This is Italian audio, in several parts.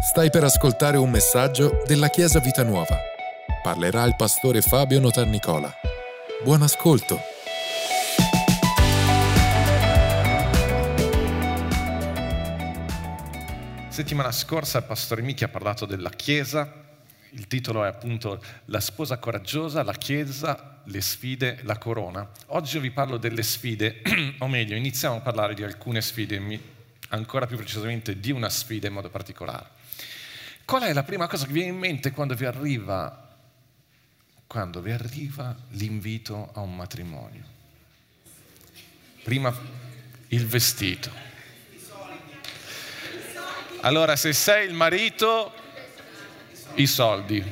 Stai per ascoltare un messaggio della Chiesa Vita Nuova. Parlerà il pastore Fabio Notarnicola. Buon ascolto. Settimana scorsa il pastore Michi ha parlato della Chiesa, il titolo è appunto La sposa coraggiosa, la Chiesa, le sfide, la corona. Oggi vi parlo delle sfide, o meglio, iniziamo a parlare di alcune sfide, ancora più precisamente di una sfida in modo particolare. Qual è la prima cosa che vi viene in mente quando vi arriva, quando vi arriva l'invito a un matrimonio? Prima il vestito. Allora, se sei il marito, i soldi.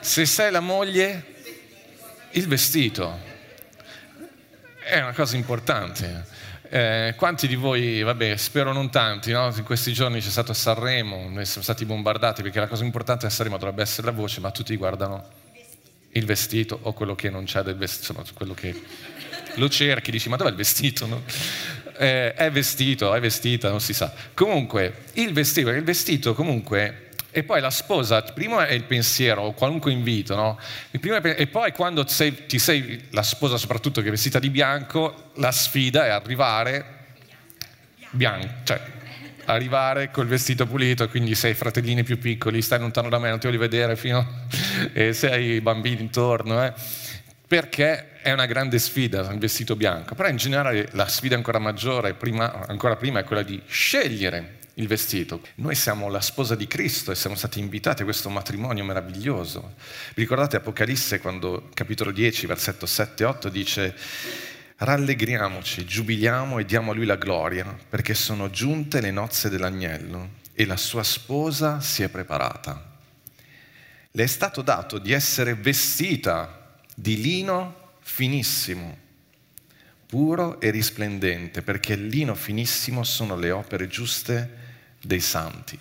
Se sei la moglie, il vestito. È una cosa importante. Eh, quanti di voi, vabbè, spero non tanti, no? in questi giorni c'è stato a Sanremo, noi siamo stati bombardati perché la cosa importante a Sanremo dovrebbe essere la voce, ma tutti guardano il vestito o quello che non c'è del vestito, insomma, quello che lo cerchi, dici ma dov'è il vestito? No? Eh, è vestito, è vestita, non si sa. Comunque, il vestito, il vestito comunque e poi la sposa, prima è il pensiero, o qualunque invito, no? e, e poi quando sei, ti sei, la sposa soprattutto che è vestita di bianco, la sfida è arrivare bianco, cioè arrivare col vestito pulito, quindi se hai fratellini più piccoli, stai lontano da me, non ti voglio vedere fino e se hai bambini intorno, eh? perché è una grande sfida il vestito bianco, però in generale la sfida ancora maggiore, prima, ancora prima, è quella di scegliere il vestito. Noi siamo la sposa di Cristo e siamo stati invitati a questo matrimonio meraviglioso. Vi ricordate Apocalisse quando capitolo 10, versetto 7 e 8 dice rallegriamoci, giubiliamo e diamo a lui la gloria perché sono giunte le nozze dell'agnello e la sua sposa si è preparata. Le è stato dato di essere vestita di lino finissimo, puro e risplendente, perché il lino finissimo sono le opere giuste dei santi.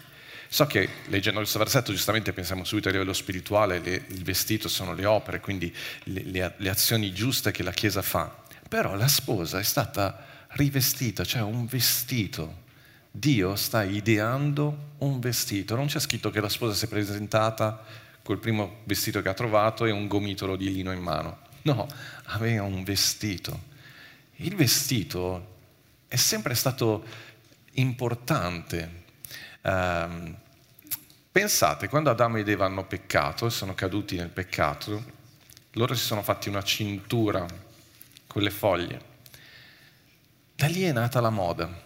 So che leggendo questo versetto giustamente pensiamo subito a livello spirituale, le, il vestito sono le opere, quindi le, le, le azioni giuste che la Chiesa fa, però la sposa è stata rivestita, cioè un vestito. Dio sta ideando un vestito, non c'è scritto che la sposa si è presentata col primo vestito che ha trovato e un gomitolo di lino in mano. No, aveva un vestito. Il vestito è sempre stato importante Um, pensate, quando Adamo ed Eva hanno peccato e sono caduti nel peccato, loro si sono fatti una cintura con le foglie. Da lì è nata la moda.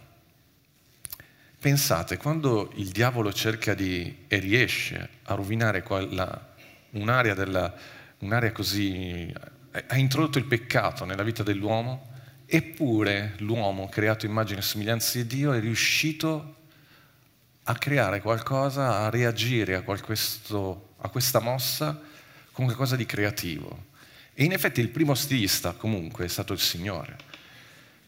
Pensate, quando il diavolo cerca di e riesce a rovinare quella, un'area, della, un'area così, ha introdotto il peccato nella vita dell'uomo, eppure l'uomo, creato immagine e somiglianza di Dio, è riuscito a creare qualcosa, a reagire a, questo, a questa mossa con qualcosa di creativo. E in effetti il primo stilista comunque è stato il Signore,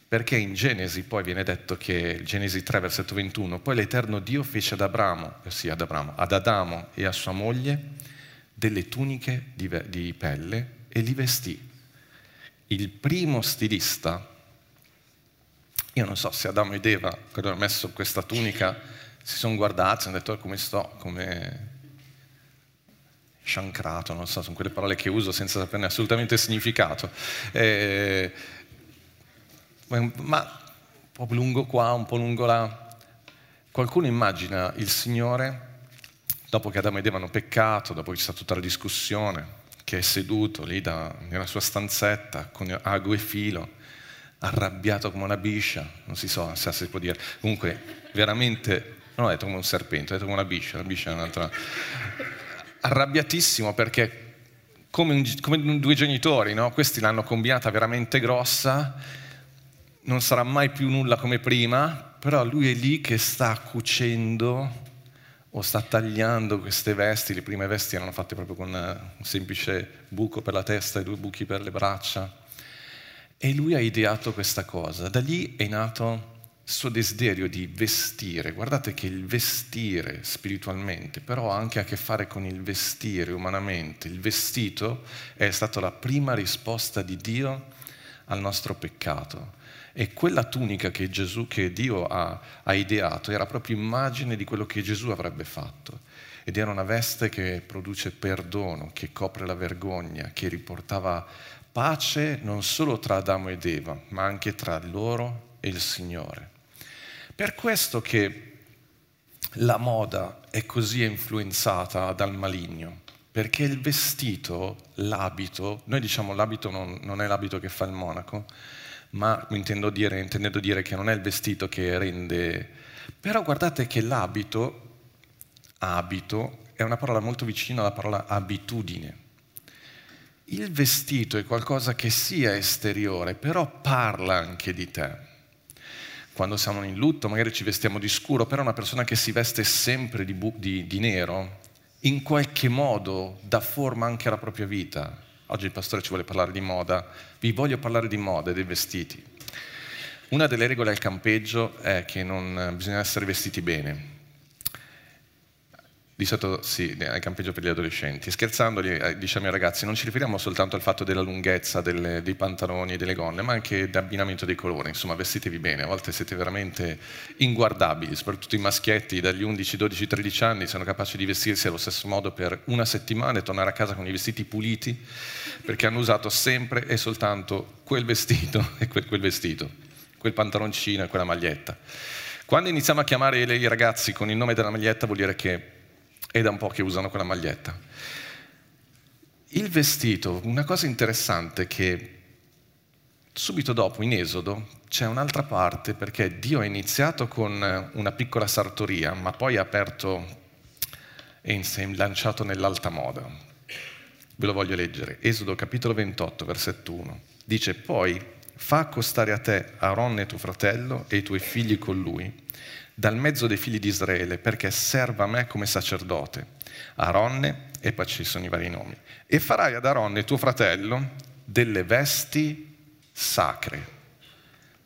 perché in Genesi poi viene detto che, Genesi 3 versetto 21, poi l'Eterno Dio fece ad Abramo, sì, ad, Abramo, ad Adamo e a sua moglie delle tuniche di, di pelle e li vestì. Il primo stilista, io non so se Adamo ed Eva, quando hanno messo questa tunica, si sono guardati hanno detto oh, come sto, come sciancrato, non so, sono quelle parole che uso senza saperne assolutamente il significato. Eh, ma un po' lungo qua, un po' lungo là. Qualcuno immagina il Signore, dopo che Adamo ed Eva hanno peccato, dopo che c'è stata tutta la discussione, che è seduto lì da, nella sua stanzetta con ago e filo, arrabbiato come una biscia, non si so se si può dire, comunque veramente non ho detto come un serpente, ho detto come una biscia, la biscia è un'altra. Arrabbiatissimo perché come, un, come due genitori, no? questi l'hanno combinata veramente grossa, non sarà mai più nulla come prima, però lui è lì che sta cucendo o sta tagliando queste vesti, le prime vesti erano fatte proprio con un semplice buco per la testa e due buchi per le braccia. E lui ha ideato questa cosa. Da lì è nato suo desiderio di vestire. Guardate che il vestire spiritualmente, però ha anche a che fare con il vestire umanamente. Il vestito è stata la prima risposta di Dio al nostro peccato. E quella tunica che, Gesù, che Dio ha, ha ideato era proprio immagine di quello che Gesù avrebbe fatto. Ed era una veste che produce perdono, che copre la vergogna, che riportava pace non solo tra Adamo ed Eva, ma anche tra loro e il Signore. Per questo che la moda è così influenzata dal maligno, perché il vestito, l'abito, noi diciamo l'abito non, non è l'abito che fa il monaco, ma intendo dire, intendendo dire che non è il vestito che rende... Però guardate che l'abito, abito, è una parola molto vicina alla parola abitudine. Il vestito è qualcosa che sia esteriore, però parla anche di te. Quando siamo in lutto magari ci vestiamo di scuro, però una persona che si veste sempre di, bu- di, di nero, in qualche modo dà forma anche alla propria vita. Oggi il pastore ci vuole parlare di moda, vi voglio parlare di moda e dei vestiti. Una delle regole al campeggio è che non bisogna essere vestiti bene. Di solito sì, al campeggio per gli adolescenti. Scherzando, eh, diciamo ai ragazzi, non ci riferiamo soltanto al fatto della lunghezza delle, dei pantaloni e delle gonne, ma anche dell'abbinamento dei colori. Insomma, vestitevi bene, a volte siete veramente inguardabili, soprattutto i maschietti dagli 11, 12, 13 anni sono capaci di vestirsi allo stesso modo per una settimana e tornare a casa con i vestiti puliti, perché hanno usato sempre e soltanto quel vestito e quel, quel vestito, quel pantaloncino e quella maglietta. Quando iniziamo a chiamare i ragazzi con il nome della maglietta vuol dire che è da un po' che usano quella maglietta. Il vestito, una cosa interessante che subito dopo in Esodo c'è un'altra parte perché Dio ha iniziato con una piccola sartoria, ma poi ha aperto e si è lanciato nell'alta moda. Ve lo voglio leggere. Esodo capitolo 28, versetto 1. Dice poi fa accostare a te Aaron tuo fratello e i tuoi figli con lui dal mezzo dei figli di Israele perché serva a me come sacerdote. Aronne, e poi ci sono i vari nomi. E farai ad Aronne, tuo fratello, delle vesti sacre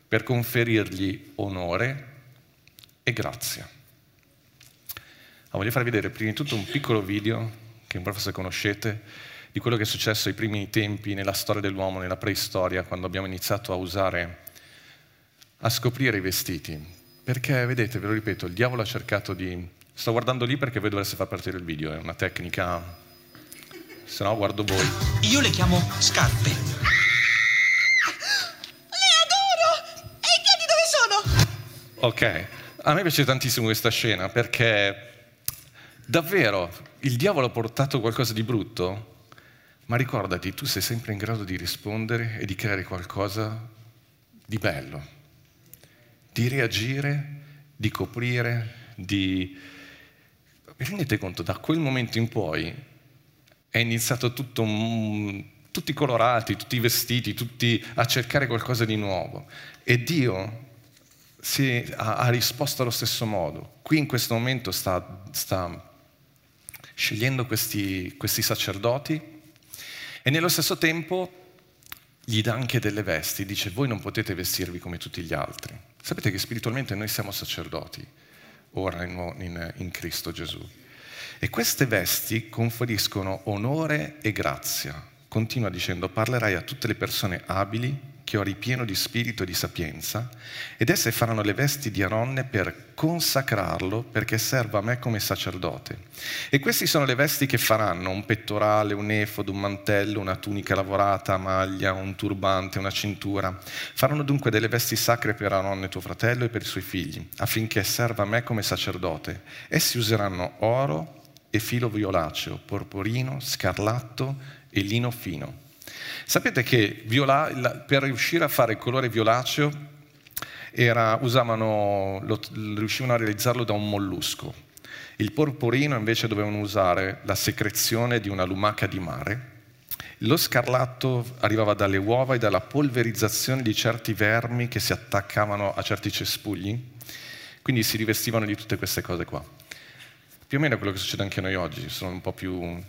per conferirgli onore e grazia. Ah, voglio farvi vedere prima di tutto un piccolo video che forse conoscete di quello che è successo ai primi tempi nella storia dell'uomo, nella preistoria, quando abbiamo iniziato a usare, a scoprire i vestiti. Perché, vedete, ve lo ripeto, il diavolo ha cercato di... Sto guardando lì perché voi dovreste far partire il video, è una tecnica... Se no guardo voi. Io le chiamo scarpe. Le adoro! E i piedi dove sono? Ok, a me piace tantissimo questa scena perché davvero il diavolo ha portato qualcosa di brutto, ma ricordati, tu sei sempre in grado di rispondere e di creare qualcosa di bello di reagire, di coprire, di... Vi rendete conto, da quel momento in poi è iniziato tutto, tutti colorati, tutti vestiti, tutti a cercare qualcosa di nuovo. E Dio si, ha, ha, risposto allo stesso modo. Qui in questo momento sta, sta scegliendo questi, questi sacerdoti e nello stesso tempo gli dà anche delle vesti, dice voi non potete vestirvi come tutti gli altri. Sapete che spiritualmente noi siamo sacerdoti, ora in, in, in Cristo Gesù. E queste vesti conferiscono onore e grazia. Continua dicendo, parlerai a tutte le persone abili che ho ripieno di spirito e di sapienza, ed esse faranno le vesti di Aronne per consacrarlo perché serva a me come sacerdote. E queste sono le vesti che faranno, un pettorale, un efod, un mantello, una tunica lavorata maglia, un turbante, una cintura. Faranno dunque delle vesti sacre per Aronne tuo fratello e per i suoi figli, affinché serva a me come sacerdote. Essi useranno oro e filo violaceo, porporino, scarlatto e lino fino Sapete che viola, per riuscire a fare il colore violaceo era, usavano, lo, riuscivano a realizzarlo da un mollusco. Il porporino invece dovevano usare la secrezione di una lumaca di mare. Lo scarlatto arrivava dalle uova e dalla polverizzazione di certi vermi che si attaccavano a certi cespugli. Quindi si rivestivano di tutte queste cose qua. Più o meno è quello che succede anche noi oggi, sono un po' più...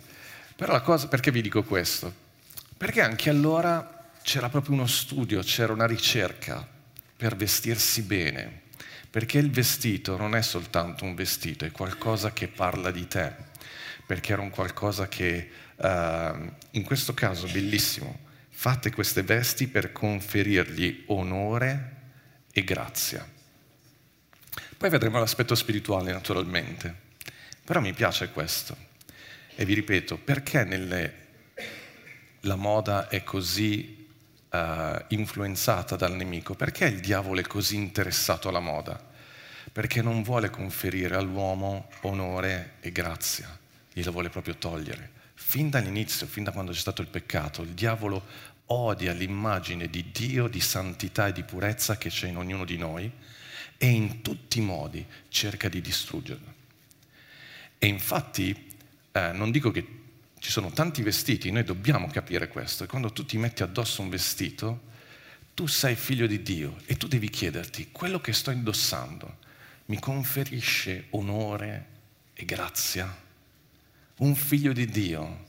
Però la cosa, perché vi dico questo? Perché anche allora c'era proprio uno studio, c'era una ricerca per vestirsi bene, perché il vestito non è soltanto un vestito, è qualcosa che parla di te, perché era un qualcosa che, uh, in questo caso, bellissimo, fate queste vesti per conferirgli onore e grazia. Poi vedremo l'aspetto spirituale naturalmente, però mi piace questo. E vi ripeto, perché nelle, la moda è così uh, influenzata dal nemico? Perché il diavolo è così interessato alla moda? Perché non vuole conferire all'uomo onore e grazia, glielo vuole proprio togliere. Fin dall'inizio, fin da quando c'è stato il peccato, il diavolo odia l'immagine di Dio, di santità e di purezza che c'è in ognuno di noi e in tutti i modi cerca di distruggerlo. E infatti eh, non dico che ci sono tanti vestiti, noi dobbiamo capire questo, e quando tu ti metti addosso un vestito, tu sei figlio di Dio e tu devi chiederti, quello che sto indossando mi conferisce onore e grazia? Un figlio di Dio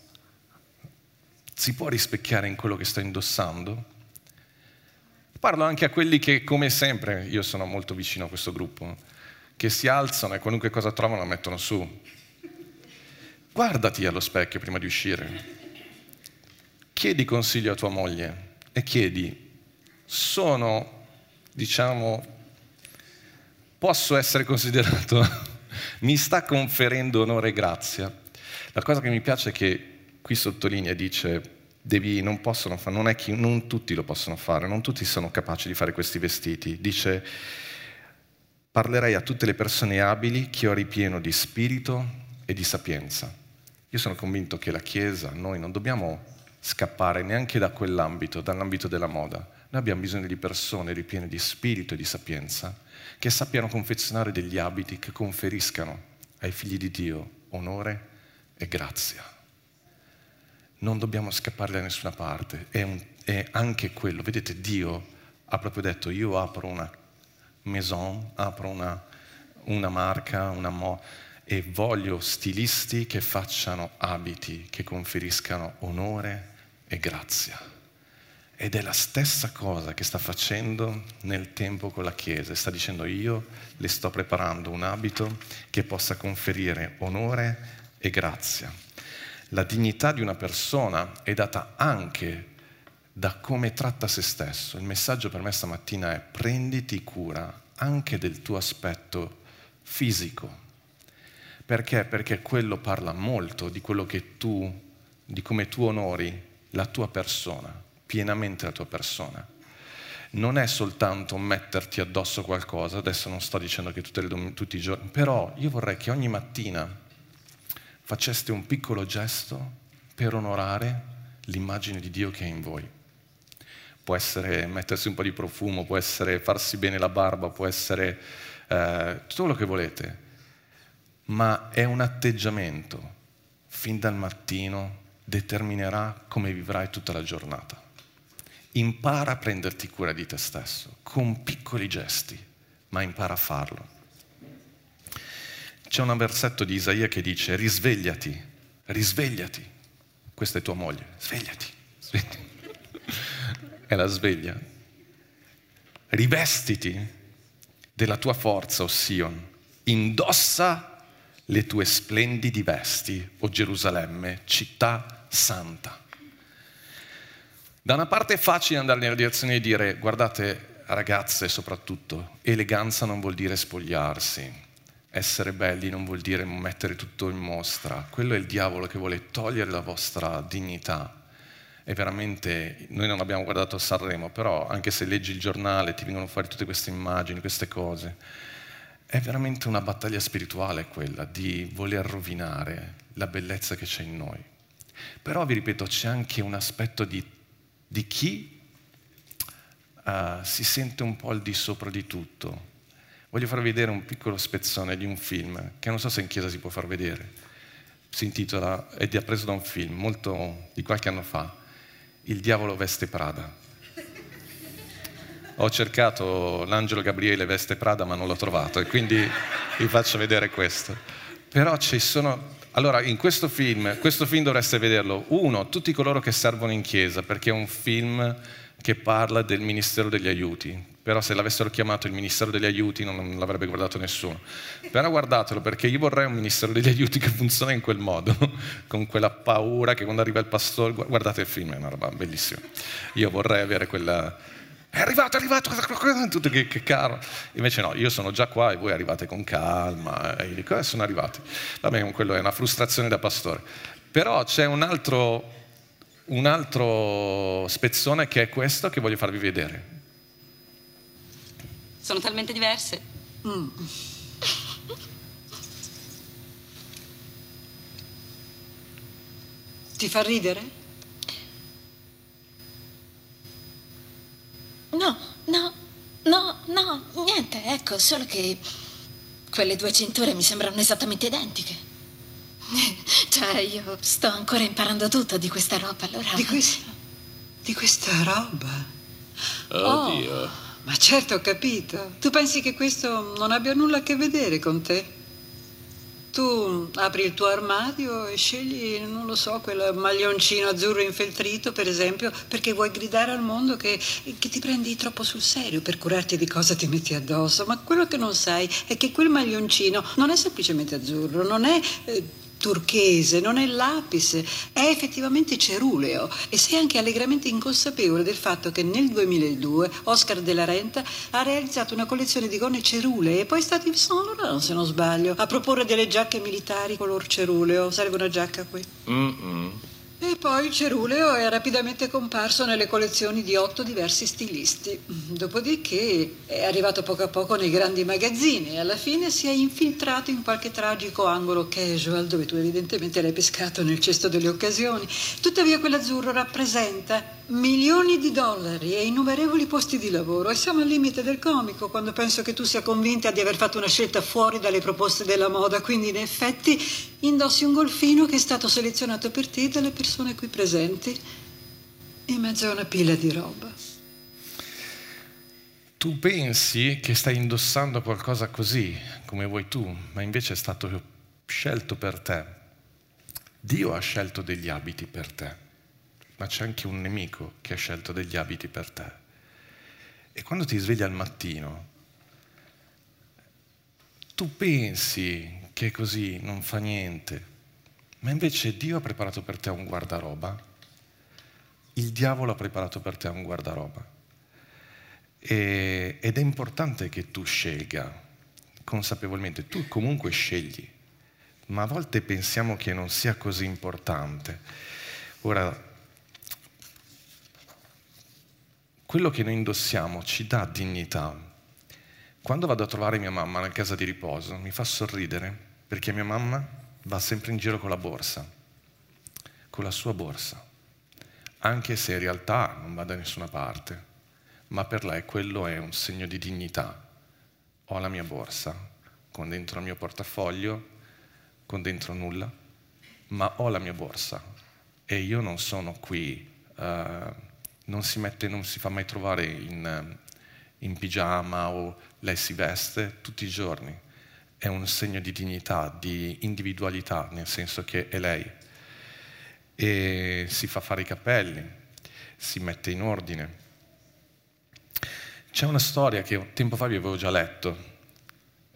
si può rispecchiare in quello che sto indossando? Parlo anche a quelli che, come sempre, io sono molto vicino a questo gruppo, che si alzano e qualunque cosa trovano la mettono su. Guardati allo specchio prima di uscire. Chiedi consiglio a tua moglie e chiedi, sono, diciamo, posso essere considerato, mi sta conferendo onore e grazia. La cosa che mi piace è che qui sottolinea, dice, devi, non possono fare, non è che non tutti lo possono fare, non tutti sono capaci di fare questi vestiti. Dice, parlerei a tutte le persone abili che ho ripieno di spirito e di sapienza. Io sono convinto che la Chiesa, noi non dobbiamo scappare neanche da quell'ambito, dall'ambito della moda. Noi abbiamo bisogno di persone ripiene di spirito e di sapienza, che sappiano confezionare degli abiti che conferiscano ai figli di Dio onore e grazia. Non dobbiamo scappare da nessuna parte, è, un, è anche quello. Vedete, Dio ha proprio detto, io apro una maison, apro una, una marca, una mo- e voglio stilisti che facciano abiti che conferiscano onore e grazia. Ed è la stessa cosa che sta facendo nel tempo con la Chiesa. Sta dicendo io le sto preparando un abito che possa conferire onore e grazia. La dignità di una persona è data anche da come tratta se stesso. Il messaggio per me stamattina è prenditi cura anche del tuo aspetto fisico. Perché? Perché quello parla molto di quello che tu, di come tu onori la tua persona, pienamente la tua persona. Non è soltanto metterti addosso qualcosa, adesso non sto dicendo che le, tutti i giorni, però io vorrei che ogni mattina faceste un piccolo gesto per onorare l'immagine di Dio che è in voi. Può essere mettersi un po' di profumo, può essere farsi bene la barba, può essere eh, tutto quello che volete, ma è un atteggiamento, fin dal mattino determinerà come vivrai tutta la giornata. Impara a prenderti cura di te stesso, con piccoli gesti, ma impara a farlo. C'è un versetto di Isaia che dice risvegliati, risvegliati. Questa è tua moglie, svegliati. svegliati. è la sveglia. Rivestiti della tua forza, o Sion. Indossa le tue splendidi vesti, o Gerusalemme, città santa. Da una parte è facile andare nella direzione di dire, guardate ragazze soprattutto, eleganza non vuol dire spogliarsi, essere belli non vuol dire mettere tutto in mostra, quello è il diavolo che vuole togliere la vostra dignità. E veramente, noi non abbiamo guardato Sanremo, però anche se leggi il giornale ti vengono fuori tutte queste immagini, queste cose. È veramente una battaglia spirituale quella di voler rovinare la bellezza che c'è in noi. Però vi ripeto, c'è anche un aspetto di, di chi uh, si sente un po' al di sopra di tutto, Voglio farvi vedere un piccolo spezzone di un film che non so se in chiesa si può far vedere. Si intitola, è preso da un film molto di qualche anno fa, Il diavolo veste Prada. Ho cercato l'angelo Gabriele veste Prada ma non l'ho trovato e quindi vi faccio vedere questo. Però ci sono allora, in questo film, questo film dovreste vederlo, uno, tutti coloro che servono in chiesa, perché è un film che parla del Ministero degli Aiuti, però se l'avessero chiamato il Ministero degli Aiuti non l'avrebbe guardato nessuno. Però guardatelo perché io vorrei un Ministero degli Aiuti che funziona in quel modo, con quella paura che quando arriva il pastore, guardate il film, è una roba bellissima. Io vorrei avere quella, è arrivato, è arrivato, tutto che, che caro. Invece no, io sono già qua e voi arrivate con calma. E io dico, eh, sono arrivati. Vabbè, quello è una frustrazione da pastore. Però c'è un altro, un altro spezzone che è questo che voglio farvi vedere. Sono talmente diverse. Mm. Ti fa ridere? No, no, no, no, niente, ecco, solo che quelle due cinture mi sembrano esattamente identiche. Cioè, io sto ancora imparando tutto di questa roba, allora... Di, questa, di questa roba? Oddio. Oh, ma certo, ho capito. Tu pensi che questo non abbia nulla a che vedere con te? Tu apri il tuo armadio e scegli, non lo so, quel maglioncino azzurro infeltrito, per esempio, perché vuoi gridare al mondo che, che, ti prendi troppo sul serio per curarti di cosa ti metti addosso. Ma quello che non sai è che quel maglioncino non è semplicemente azzurro, non è eh, turchese, non è lapis, è effettivamente ceruleo e sei anche allegramente inconsapevole del fatto che nel 2002 Oscar della Renta ha realizzato una collezione di gonne cerulee e poi è stato Yves Saint Laurent, se non sbaglio, a proporre delle giacche militari color ceruleo. Serve una giacca qui? Mm-mm. E poi il ceruleo è rapidamente comparso nelle collezioni di otto diversi stilisti. Dopodiché è arrivato poco a poco nei grandi magazzini e alla fine si è infiltrato in qualche tragico angolo casual dove tu evidentemente l'hai pescato nel cesto delle occasioni. Tuttavia quell'azzurro rappresenta milioni di dollari e innumerevoli posti di lavoro e siamo al limite del comico quando penso che tu sia convinta di aver fatto una scelta fuori dalle proposte della moda, quindi in effetti indossi un golfino che è stato selezionato per te dalle persone qui presenti in mezzo a una pila di roba. Tu pensi che stai indossando qualcosa così, come vuoi tu, ma invece è stato scelto per te. Dio ha scelto degli abiti per te ma c'è anche un nemico che ha scelto degli abiti per te. E quando ti svegli al mattino, tu pensi che così non fa niente, ma invece Dio ha preparato per te un guardaroba, il diavolo ha preparato per te un guardaroba. E, ed è importante che tu scelga consapevolmente, tu comunque scegli, ma a volte pensiamo che non sia così importante. Ora, quello che noi indossiamo ci dà dignità. Quando vado a trovare mia mamma nella casa di riposo mi fa sorridere perché mia mamma va sempre in giro con la borsa, con la sua borsa, anche se in realtà non va da nessuna parte, ma per lei quello è un segno di dignità. Ho la mia borsa con dentro il mio portafoglio, con dentro nulla, ma ho la mia borsa e io non sono qui. Uh, non si, mette, non si fa mai trovare in, eh, in pigiama o lei si veste tutti i giorni. È un segno di dignità, di individualità, nel senso che è lei. E si fa fare i capelli, si mette in ordine. C'è una storia che tempo fa vi avevo già letto,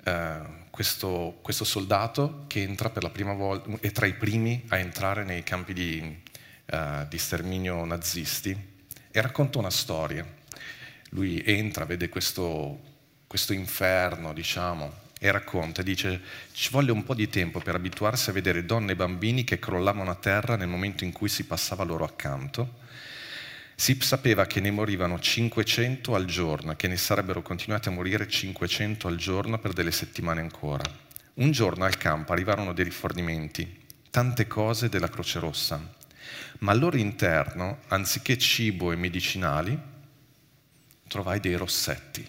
eh, questo, questo, soldato che entra per la prima volta, è tra i primi a entrare nei campi di, eh, di sterminio nazisti e racconta una storia. Lui entra, vede questo, questo inferno, diciamo, e racconta, dice, ci volle un po' di tempo per abituarsi a vedere donne e bambini che crollavano a terra nel momento in cui si passava loro accanto. Si sapeva che ne morivano 500 al giorno che ne sarebbero continuati a morire 500 al giorno per delle settimane ancora. Un giorno al campo arrivarono dei rifornimenti, tante cose della Croce Rossa ma al loro interno, anziché cibo e medicinali, trovai dei rossetti.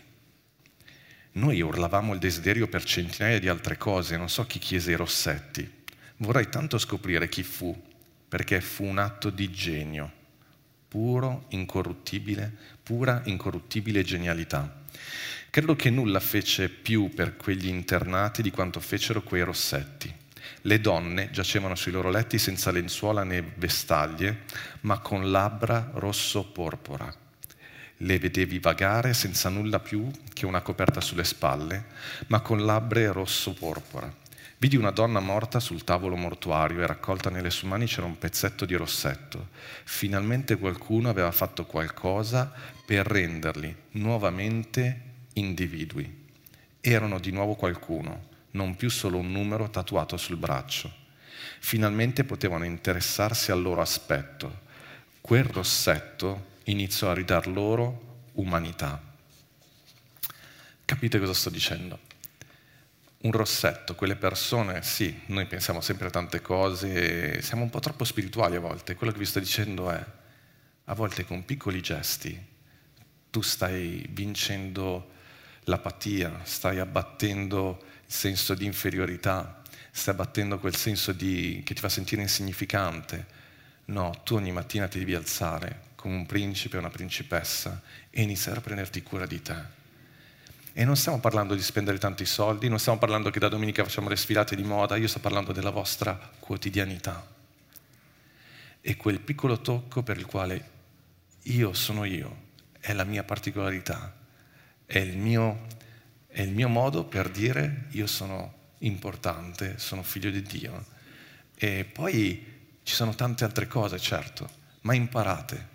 Noi urlavamo il desiderio per centinaia di altre cose, non so chi chiese i rossetti. Vorrei tanto scoprire chi fu, perché fu un atto di genio, puro, incorruttibile, pura, incorruttibile genialità. Credo che nulla fece più per quegli internati di quanto fecero quei rossetti. Le donne giacevano sui loro letti senza lenzuola né vestaglie, ma con labbra rosso-porpora. Le vedevi vagare senza nulla più che una coperta sulle spalle, ma con labbra rosso-porpora. Vidi una donna morta sul tavolo mortuario e raccolta nelle sue mani c'era un pezzetto di rossetto. Finalmente qualcuno aveva fatto qualcosa per renderli nuovamente individui. Erano di nuovo qualcuno, non più solo un numero tatuato sul braccio. Finalmente potevano interessarsi al loro aspetto. Quel rossetto iniziò a ridar loro umanità. Capite cosa sto dicendo? un rossetto, quelle persone, sì, noi pensiamo sempre a tante cose, siamo un po' troppo spirituali a volte, quello che vi sto dicendo è, a volte con piccoli gesti tu stai vincendo l'apatia, stai abbattendo senso di inferiorità, stai abbattendo quel senso di, che ti fa sentire insignificante. No, tu ogni mattina ti devi alzare come un principe o una principessa e iniziare a prenderti cura di te e non stiamo parlando di spendere tanti soldi, non stiamo parlando che da domenica facciamo le sfilate di moda, io sto parlando della vostra quotidianità. E quel piccolo tocco per il quale io sono io, è la mia particolarità, è il mio, è il mio modo per dire io sono importante, sono figlio di Dio. E poi ci sono tante altre cose, certo, ma imparate.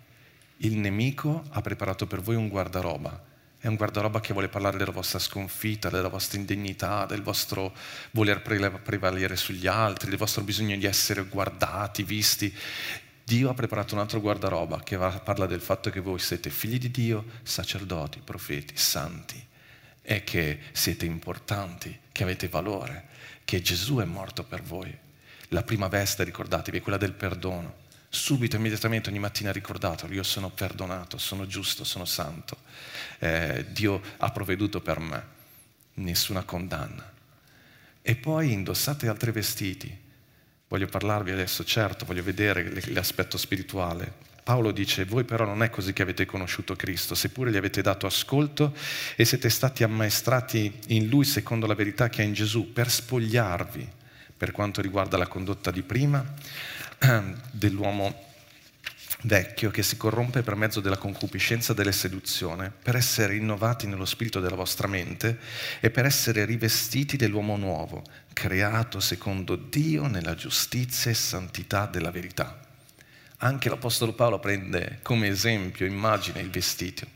Il nemico ha preparato per voi un guardaroba è un guardaroba che vuole parlare della vostra sconfitta, della vostra indegnità, del vostro voler prevalere sugli altri, del vostro bisogno di essere guardati, visti. Dio ha preparato un altro guardaroba che parla del fatto che voi siete figli di Dio, sacerdoti, profeti, santi e che siete importanti, che avete valore, che Gesù è morto per voi. La prima veste, ricordatevi, è quella del perdono subito, immediatamente, ogni mattina ricordatelo, io sono perdonato, sono giusto, sono santo, eh, Dio ha provveduto per me, nessuna condanna. E poi indossate altri vestiti. Voglio parlarvi adesso, certo, voglio vedere l'aspetto spirituale. Paolo dice, voi però non è così che avete conosciuto Cristo, seppure gli avete dato ascolto e siete stati ammaestrati in Lui secondo la verità che è in Gesù, per spogliarvi per quanto riguarda la condotta di prima dell'uomo vecchio che si corrompe per mezzo della concupiscenza della seduzione, per essere rinnovati nello spirito della vostra mente e per essere rivestiti dell'uomo nuovo, creato secondo Dio nella giustizia e santità della verità. Anche l'Apostolo Paolo prende come esempio, immagine, il vestito.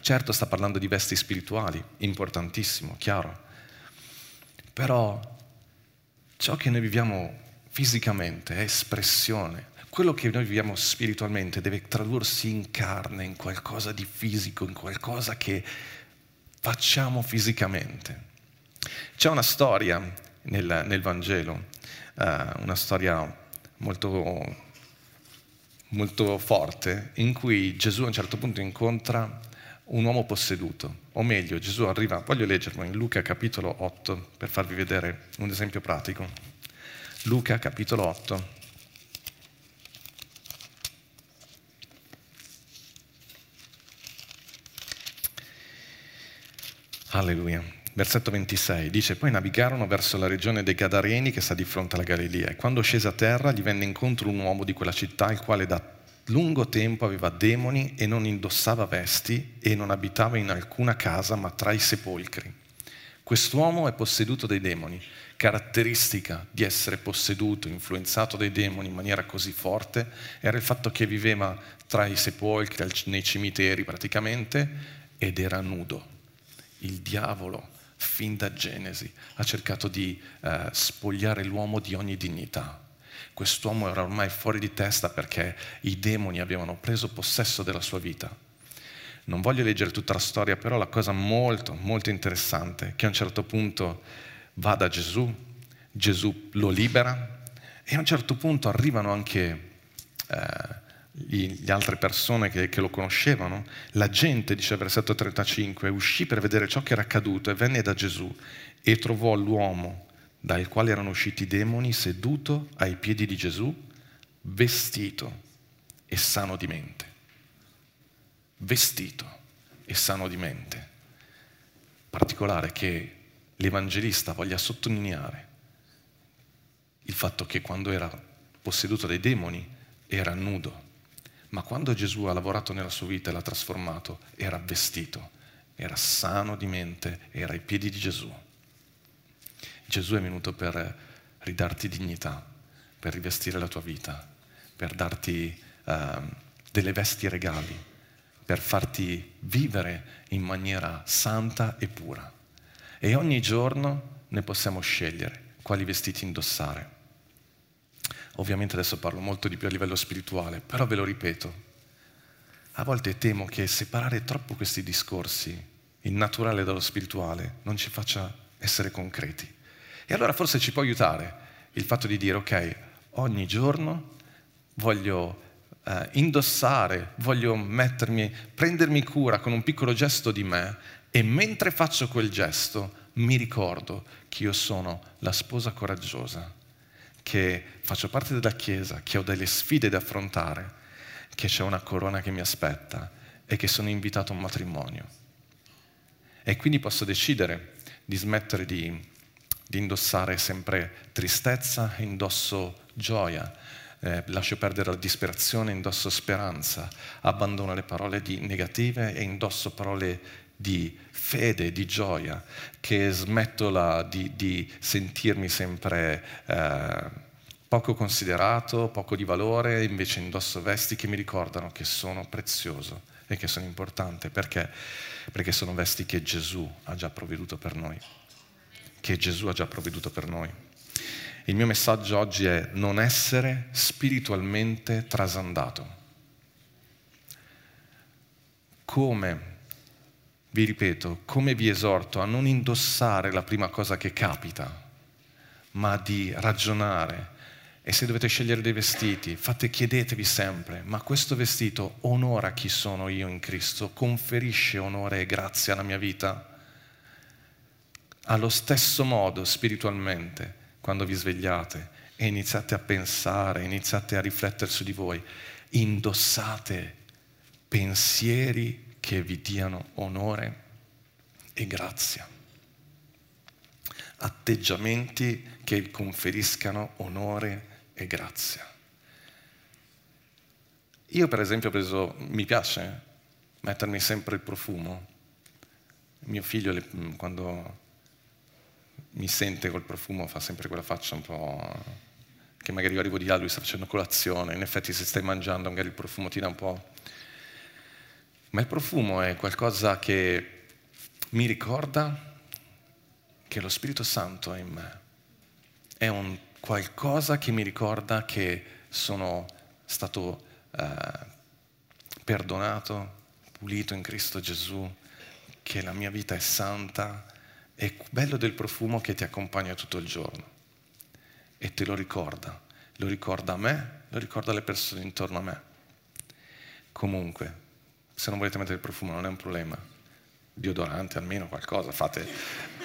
Certo sta parlando di vesti spirituali, importantissimo, chiaro. Però ciò che noi viviamo fisicamente, è espressione. Quello che noi viviamo spiritualmente deve tradursi in carne, in qualcosa di fisico, in qualcosa che facciamo fisicamente. C'è una storia nel, nel Vangelo, uh, una storia molto, molto forte, in cui Gesù a un certo punto incontra un uomo posseduto, o meglio, Gesù arriva, voglio leggerlo in Luca capitolo 8 per farvi vedere un esempio pratico. Luca capitolo 8. Alleluia. Versetto 26 dice: Poi navigarono verso la regione dei Gadareni che sta di fronte alla Galilea. E quando scese a terra gli venne incontro un uomo di quella città, il quale da lungo tempo aveva demoni e non indossava vesti e non abitava in alcuna casa, ma tra i sepolcri. Quest'uomo è posseduto dai demoni caratteristica di essere posseduto, influenzato dai demoni in maniera così forte, era il fatto che viveva tra i sepolcri, nei cimiteri praticamente, ed era nudo. Il diavolo, fin da Genesi, ha cercato di eh, spogliare l'uomo di ogni dignità. Quest'uomo era ormai fuori di testa perché i demoni avevano preso possesso della sua vita. Non voglio leggere tutta la storia, però la cosa molto, molto interessante è che a un certo punto va da Gesù, Gesù lo libera e a un certo punto arrivano anche eh, le altre persone che, che, lo conoscevano. La gente, dice il versetto 35, uscì per vedere ciò che era accaduto e venne da Gesù e trovò l'uomo dal quale erano usciti i demoni seduto ai piedi di Gesù, vestito e sano di mente. Vestito e sano di mente. Particolare che l'Evangelista voglia sottolineare il fatto che quando era posseduto dai demoni era nudo, ma quando Gesù ha lavorato nella sua vita e l'ha trasformato era vestito, era sano di mente, era ai piedi di Gesù. Gesù è venuto per ridarti dignità, per rivestire la tua vita, per darti uh, delle vesti regali, per farti vivere in maniera santa e pura. E ogni giorno ne possiamo scegliere quali vestiti indossare. Ovviamente adesso parlo molto di più a livello spirituale, però ve lo ripeto, a volte temo che separare troppo questi discorsi, il naturale dallo spirituale, non ci faccia essere concreti. E allora forse ci può aiutare il fatto di dire, ok, ogni giorno voglio eh, indossare, voglio mettermi, prendermi cura con un piccolo gesto di me e mentre faccio quel gesto mi ricordo che io sono la sposa coraggiosa, che faccio parte della Chiesa, che ho delle sfide da affrontare che c'è una corona che mi aspetta e che sono invitato a un matrimonio. E quindi posso decidere di smettere di, di indossare sempre tristezza, indosso gioia, eh, lascio perdere la disperazione, indosso speranza, abbandono le parole negative e indosso parole di fede, di gioia, che smetto la, di, di, sentirmi sempre... Eh, poco considerato, poco di valore, invece indosso vesti che mi ricordano che sono prezioso e che sono importante. Perché? Perché sono vesti che Gesù ha già provveduto per noi. Che Gesù ha già provveduto per noi. Il mio messaggio oggi è non essere spiritualmente trasandato. Come, vi ripeto, come vi esorto a non indossare la prima cosa che capita, ma di ragionare, e se dovete scegliere dei vestiti, fate, chiedetevi sempre, ma questo vestito onora chi sono io in Cristo, conferisce onore e grazia alla mia vita? Allo stesso modo, spiritualmente, quando vi svegliate e iniziate a pensare, iniziate a riflettere su di voi, indossate pensieri che vi diano onore e grazia atteggiamenti che conferiscano onore e grazia. Io per esempio ho preso, mi piace mettermi sempre il profumo. Mio figlio quando mi sente col profumo fa sempre quella faccia un po' che magari io arrivo di là, lui sta facendo colazione, in effetti se stai mangiando magari il profumo ti dà un po'. Ma il profumo è qualcosa che mi ricorda che lo Spirito Santo è in me. È un qualcosa che mi ricorda che sono stato eh, perdonato, pulito in Cristo Gesù, che la mia vita è santa. È bello del profumo che ti accompagna tutto il giorno e te lo ricorda. Lo ricorda a me, lo ricorda alle persone intorno a me. Comunque, se non volete mettere il profumo non è un problema. Deodorante almeno qualcosa fate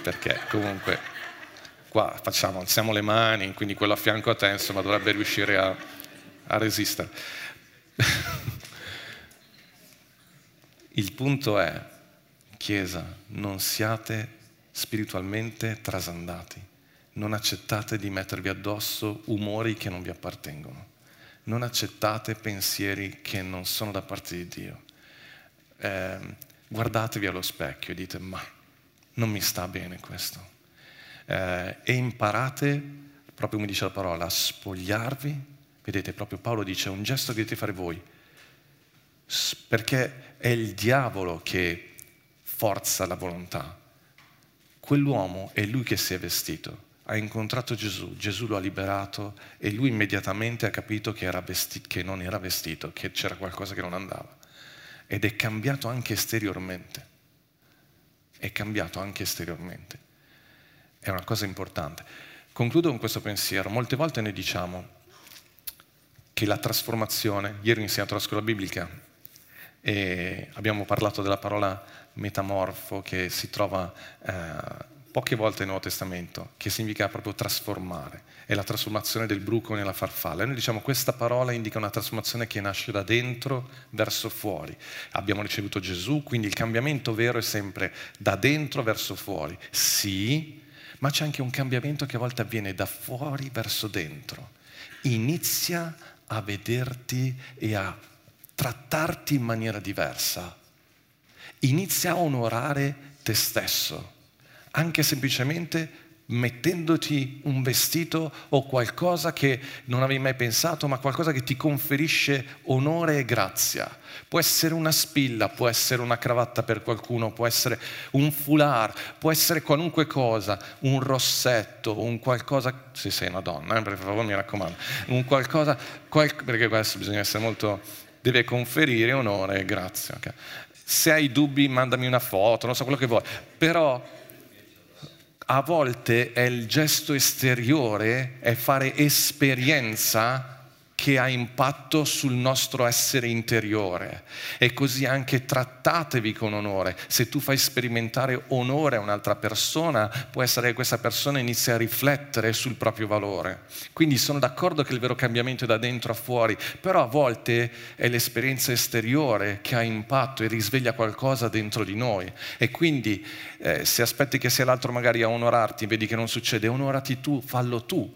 perché comunque qua facciamo, alziamo le mani, quindi quello a fianco a te insomma dovrebbe riuscire a, a resistere. Il punto è, Chiesa, non siate spiritualmente trasandati, non accettate di mettervi addosso umori che non vi appartengono, non accettate pensieri che non sono da parte di Dio. Eh, guardatevi allo specchio e dite, ma non mi sta bene questo eh, e imparate, proprio come dice la parola, a spogliarvi. Vedete, proprio Paolo dice un gesto che dovete fare voi, perché è il diavolo che forza la volontà. Quell'uomo è lui che si è vestito, ha incontrato Gesù, Gesù lo ha liberato e lui immediatamente ha capito che, era vesti- che non era vestito, che c'era qualcosa che non andava. Ed è cambiato anche esteriormente. È cambiato anche esteriormente è una cosa importante. Concludo con questo pensiero. Molte volte noi diciamo che la trasformazione, ieri ho insegnato la scuola biblica e abbiamo parlato della parola metamorfo che si trova eh, poche volte nel Nuovo Testamento, che significa proprio trasformare, è la trasformazione del bruco nella farfalla. E noi diciamo questa parola indica una trasformazione che nasce da dentro verso fuori. Abbiamo ricevuto Gesù, quindi il cambiamento vero è sempre da dentro verso fuori. Sì, ma c'è anche un cambiamento che a volte avviene da fuori verso dentro. Inizia a vederti e a trattarti in maniera diversa. Inizia a onorare te stesso, anche semplicemente mettendoti un vestito o qualcosa che non avevi mai pensato, ma qualcosa che ti conferisce onore e grazia. Può essere una spilla, può essere una cravatta per qualcuno, può essere un foulard, può essere qualunque cosa, un rossetto, un qualcosa, se sei una donna, eh, per favore mi raccomando, un qualcosa, qual, perché questo bisogna essere molto, deve conferire onore e grazia. Okay? Se hai dubbi mandami una foto, non so quello che vuoi, però a volte è il gesto esteriore, è fare esperienza che ha impatto sul nostro essere interiore. E così anche trattatevi con onore. Se tu fai sperimentare onore a un'altra persona, può essere che questa persona inizi a riflettere sul proprio valore. Quindi sono d'accordo che il vero cambiamento è da dentro a fuori, però a volte è l'esperienza esteriore che ha impatto e risveglia qualcosa dentro di noi. E quindi eh, se aspetti che sia l'altro magari a onorarti, vedi che non succede, onorati tu, fallo tu.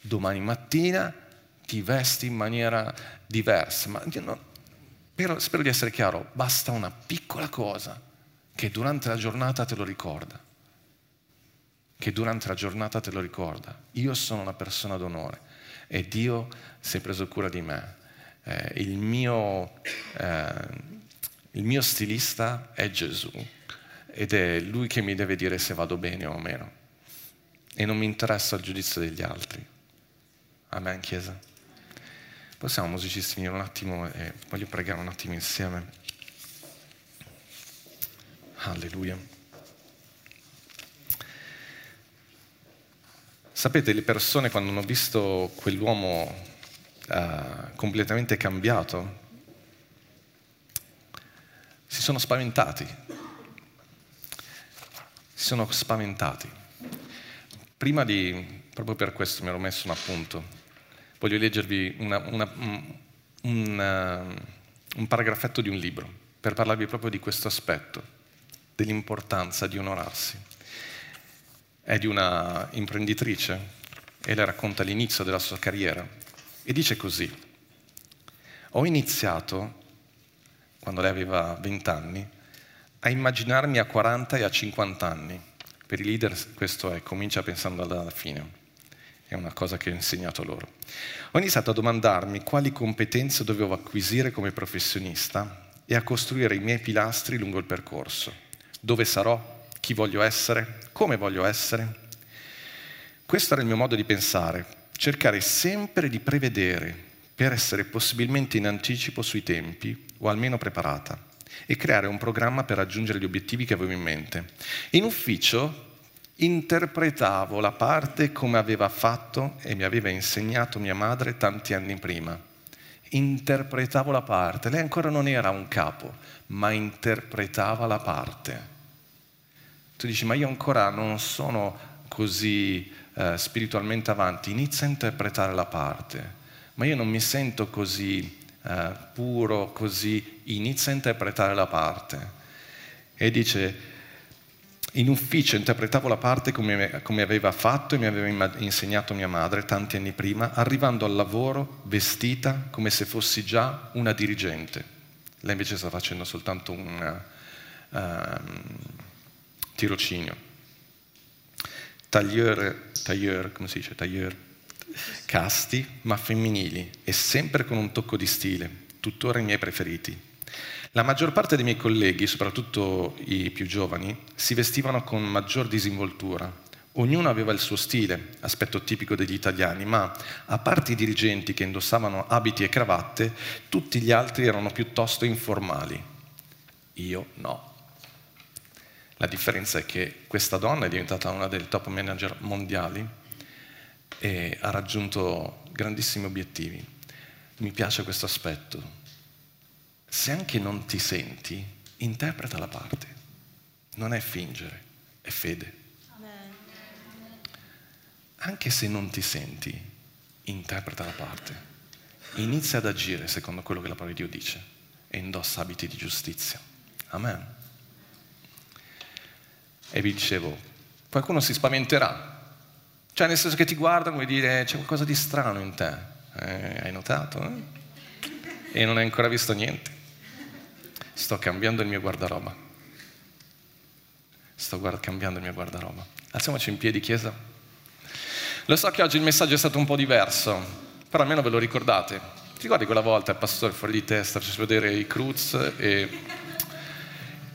Domani mattina ti vesti in maniera diversa. Ma no, spero, spero di essere chiaro, basta una piccola cosa che durante la giornata te lo ricorda. Che durante la giornata te lo ricorda. Io sono una persona d'onore e Dio si è preso cura di me. Eh, il, mio, eh, il mio stilista è Gesù ed è Lui che mi deve dire se vado bene o meno. E non mi interessa il giudizio degli altri. Amen, Chiesa. Possiamo musicisti venire un attimo e voglio pregare un attimo insieme. Alleluia. Sapete, le persone quando hanno visto quell'uomo uh, completamente cambiato, si sono spaventati. Si sono spaventati. Prima di, proprio per questo mi ero messo un appunto, voglio leggervi una, una, un, un paragrafetto di un libro per parlarvi proprio di questo aspetto, dell'importanza di onorarsi. È di una imprenditrice e le racconta l'inizio della sua carriera e dice così, ho iniziato, quando lei aveva 20 anni, a immaginarmi a 40 e a 50 anni. Per i leader questo è, comincia pensando alla fine è una cosa che ho insegnato loro. Ho iniziato a domandarmi quali competenze dovevo acquisire come professionista e a costruire i miei pilastri lungo il percorso. Dove sarò? Chi voglio essere? Come voglio essere? Questo era il mio modo di pensare, cercare sempre di prevedere per essere possibilmente in anticipo sui tempi o almeno preparata e creare un programma per raggiungere gli obiettivi che avevo in mente. In ufficio interpretavo la parte come aveva fatto e mi aveva insegnato mia madre tanti anni prima. Interpretavo la parte, lei ancora non era un capo, ma interpretava la parte. Tu dici, ma io ancora non sono così eh, spiritualmente avanti, inizia a interpretare la parte, ma io non mi sento così eh, puro, così, inizia a interpretare la parte. E dice, in ufficio interpretavo la parte come, come, aveva fatto e mi aveva insegnato mia madre tanti anni prima, arrivando al lavoro vestita come se fossi già una dirigente. Lei invece sta facendo soltanto un uh, tirocinio. Taglieur, taglieur, come si dice? Taglieur, casti ma femminili e sempre con un tocco di stile, tuttora i miei preferiti. La maggior parte dei miei colleghi, soprattutto i più giovani, si vestivano con maggior disinvoltura. Ognuno aveva il suo stile, aspetto tipico degli italiani, ma a parte i dirigenti che indossavano abiti e cravatte, tutti gli altri erano piuttosto informali. Io no. La differenza è che questa donna è diventata una delle top manager mondiali e ha raggiunto grandissimi obiettivi. Mi piace questo aspetto, se anche non ti senti, interpreta la parte. Non è fingere, è fede. Anche se non ti senti, interpreta la parte. Inizia ad agire secondo quello che la parola di Dio dice e indossa abiti di giustizia. Amen. E vi dicevo, qualcuno si spaventerà. Cioè nel senso che ti guardano e dire c'è qualcosa di strano in te. Eh, hai notato? Eh? E non hai ancora visto niente sto cambiando il mio guardaroba. Sto guard- cambiando il mio guardaroba. Alziamoci in piedi, Chiesa. Lo so che oggi il messaggio è stato un po' diverso, però almeno ve lo ricordate. Ti ricordi quella volta il pastore fuori di testa ci vedere i Cruz e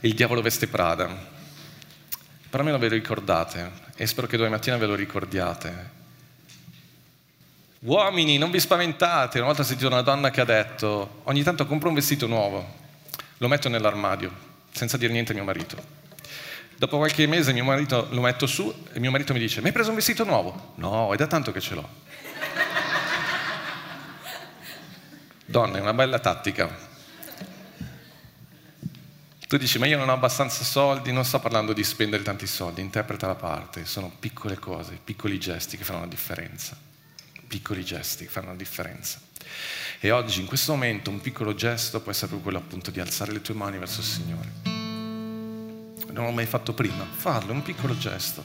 il diavolo veste Prada? Però almeno ve lo ricordate e spero che domani mattina ve lo ricordiate. Uomini, non vi spaventate. Una volta ho sentito una donna che ha detto, ogni tanto compro un vestito nuovo, lo metto nell'armadio, senza dire niente a mio marito. Dopo qualche mese mio marito lo metto su e mio marito mi dice, mi hai preso un vestito nuovo? No, è da tanto che ce l'ho. Donne, è una bella tattica. Tu dici, ma io non ho abbastanza soldi, non sto parlando di spendere tanti soldi, interpreta la parte, sono piccole cose, piccoli gesti che fanno la differenza. Piccoli gesti che fanno la differenza. E oggi, in questo momento, un piccolo gesto può essere proprio quello appunto di alzare le tue mani verso il Signore non l'ho mai fatto prima, farlo, è un piccolo gesto.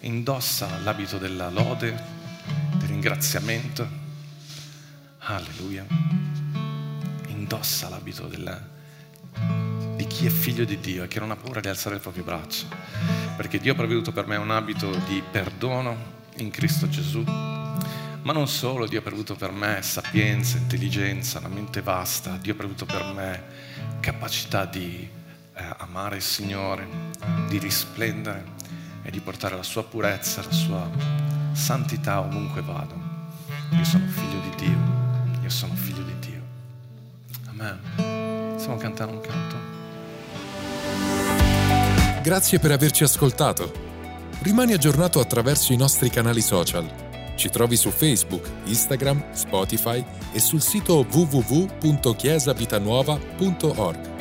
Indossa l'abito della lode, del ringraziamento. Alleluia. Indossa l'abito della, di chi è figlio di Dio e che non ha paura di alzare le proprie braccia. Perché Dio ha provveduto per me un abito di perdono in Cristo Gesù. Ma non solo, Dio ha provveduto per me sapienza, intelligenza, una mente vasta, Dio ha provveduto per me capacità di eh, amare il Signore, di risplendere e di portare la sua purezza, la sua santità ovunque vado. Io sono figlio di Dio, io sono figlio di Dio. Amen. Stiamo cantando un canto. Grazie per averci ascoltato. Rimani aggiornato attraverso i nostri canali social. Ci trovi su Facebook, Instagram, Spotify e sul sito www.chiesavitanuova.org.